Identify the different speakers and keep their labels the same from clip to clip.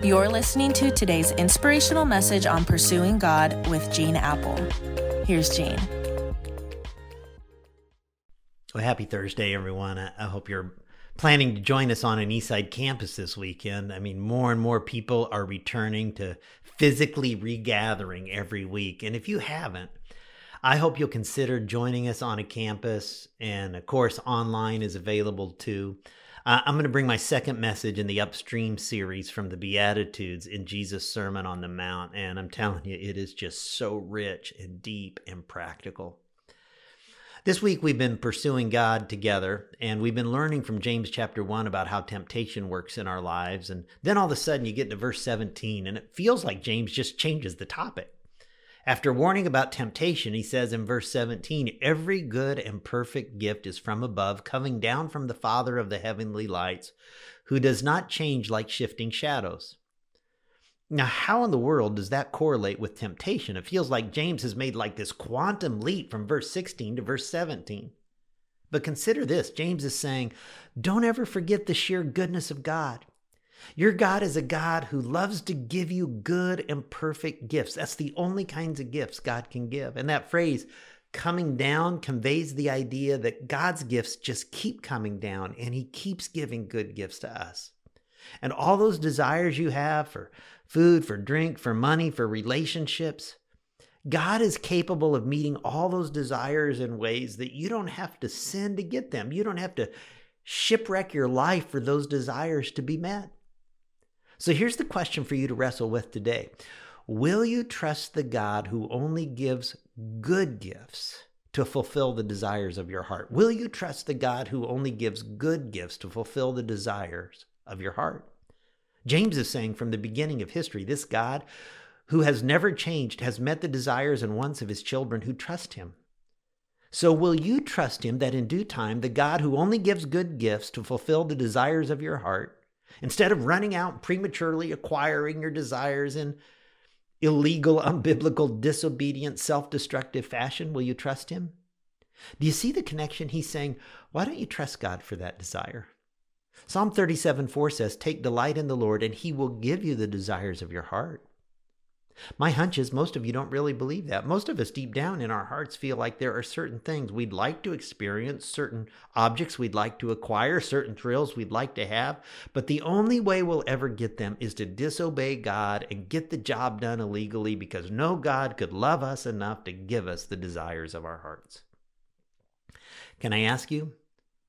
Speaker 1: You're listening to today's inspirational message on pursuing God with Gene Appel. Here's Gene.
Speaker 2: Well, happy Thursday, everyone. I hope you're planning to join us on an Eastside campus this weekend. I mean, more and more people are returning to physically regathering every week. And if you haven't, I hope you'll consider joining us on a campus. And of course, online is available too. Uh, I'm going to bring my second message in the Upstream series from the Beatitudes in Jesus' Sermon on the Mount. And I'm telling you, it is just so rich and deep and practical. This week we've been pursuing God together and we've been learning from James chapter 1 about how temptation works in our lives. And then all of a sudden you get to verse 17 and it feels like James just changes the topic. After warning about temptation, he says in verse 17, Every good and perfect gift is from above, coming down from the Father of the heavenly lights, who does not change like shifting shadows. Now, how in the world does that correlate with temptation? It feels like James has made like this quantum leap from verse 16 to verse 17. But consider this James is saying, don't ever forget the sheer goodness of God. Your God is a God who loves to give you good and perfect gifts. That's the only kinds of gifts God can give. And that phrase, coming down, conveys the idea that God's gifts just keep coming down and He keeps giving good gifts to us. And all those desires you have for food, for drink, for money, for relationships, God is capable of meeting all those desires in ways that you don't have to sin to get them. You don't have to shipwreck your life for those desires to be met. So here's the question for you to wrestle with today Will you trust the God who only gives good gifts to fulfill the desires of your heart? Will you trust the God who only gives good gifts to fulfill the desires of your heart? James is saying from the beginning of history, this God who has never changed has met the desires and wants of his children who trust him. So, will you trust him that in due time, the God who only gives good gifts to fulfill the desires of your heart, instead of running out prematurely acquiring your desires in illegal, unbiblical, disobedient, self destructive fashion, will you trust him? Do you see the connection? He's saying, why don't you trust God for that desire? Psalm 37 4 says, Take delight in the Lord, and he will give you the desires of your heart. My hunch is most of you don't really believe that. Most of us, deep down in our hearts, feel like there are certain things we'd like to experience, certain objects we'd like to acquire, certain thrills we'd like to have. But the only way we'll ever get them is to disobey God and get the job done illegally because no God could love us enough to give us the desires of our hearts. Can I ask you,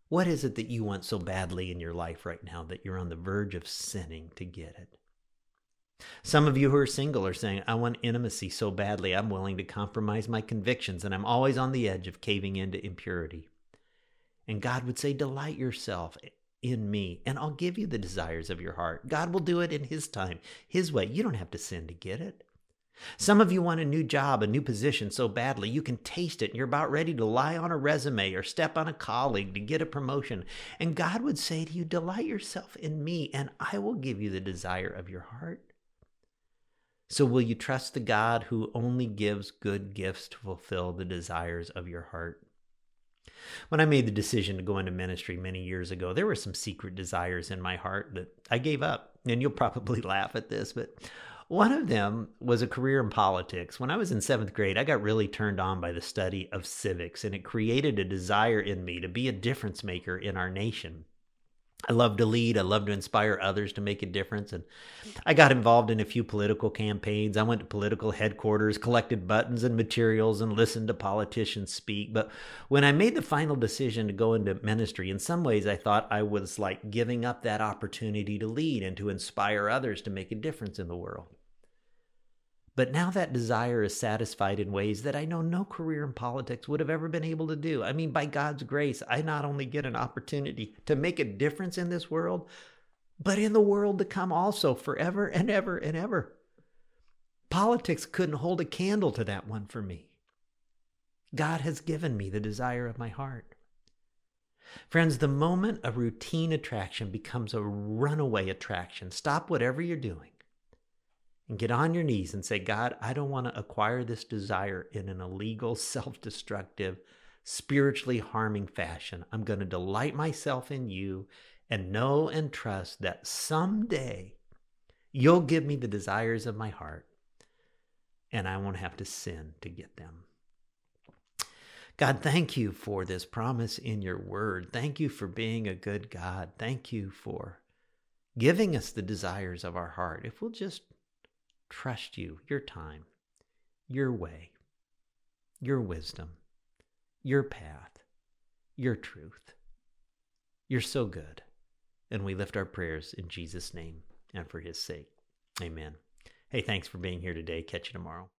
Speaker 2: what is it that you want so badly in your life right now that you're on the verge of sinning to get it? Some of you who are single are saying, I want intimacy so badly, I'm willing to compromise my convictions, and I'm always on the edge of caving into impurity. And God would say, Delight yourself in me, and I'll give you the desires of your heart. God will do it in His time, His way. You don't have to sin to get it. Some of you want a new job, a new position so badly you can taste it and you're about ready to lie on a resume or step on a colleague to get a promotion. And God would say to you, Delight yourself in me, and I will give you the desire of your heart. So, will you trust the God who only gives good gifts to fulfill the desires of your heart? When I made the decision to go into ministry many years ago, there were some secret desires in my heart that I gave up. And you'll probably laugh at this, but one of them was a career in politics. When I was in seventh grade, I got really turned on by the study of civics, and it created a desire in me to be a difference maker in our nation. I love to lead. I love to inspire others to make a difference. And I got involved in a few political campaigns. I went to political headquarters, collected buttons and materials, and listened to politicians speak. But when I made the final decision to go into ministry, in some ways I thought I was like giving up that opportunity to lead and to inspire others to make a difference in the world. But now that desire is satisfied in ways that I know no career in politics would have ever been able to do. I mean, by God's grace, I not only get an opportunity to make a difference in this world, but in the world to come also, forever and ever and ever. Politics couldn't hold a candle to that one for me. God has given me the desire of my heart. Friends, the moment a routine attraction becomes a runaway attraction, stop whatever you're doing and get on your knees and say, God, I don't want to acquire this desire in an illegal, self destructive, spiritually harming fashion. I'm going to delight myself in you and know and trust that someday You'll give me the desires of my heart, and I won't have to sin to get them. God, thank you for this promise in your word. Thank you for being a good God. Thank you for giving us the desires of our heart. If we'll just trust you, your time, your way, your wisdom, your path, your truth. You're so good. And we lift our prayers in Jesus' name and for his sake. Amen. Hey, thanks for being here today. Catch you tomorrow.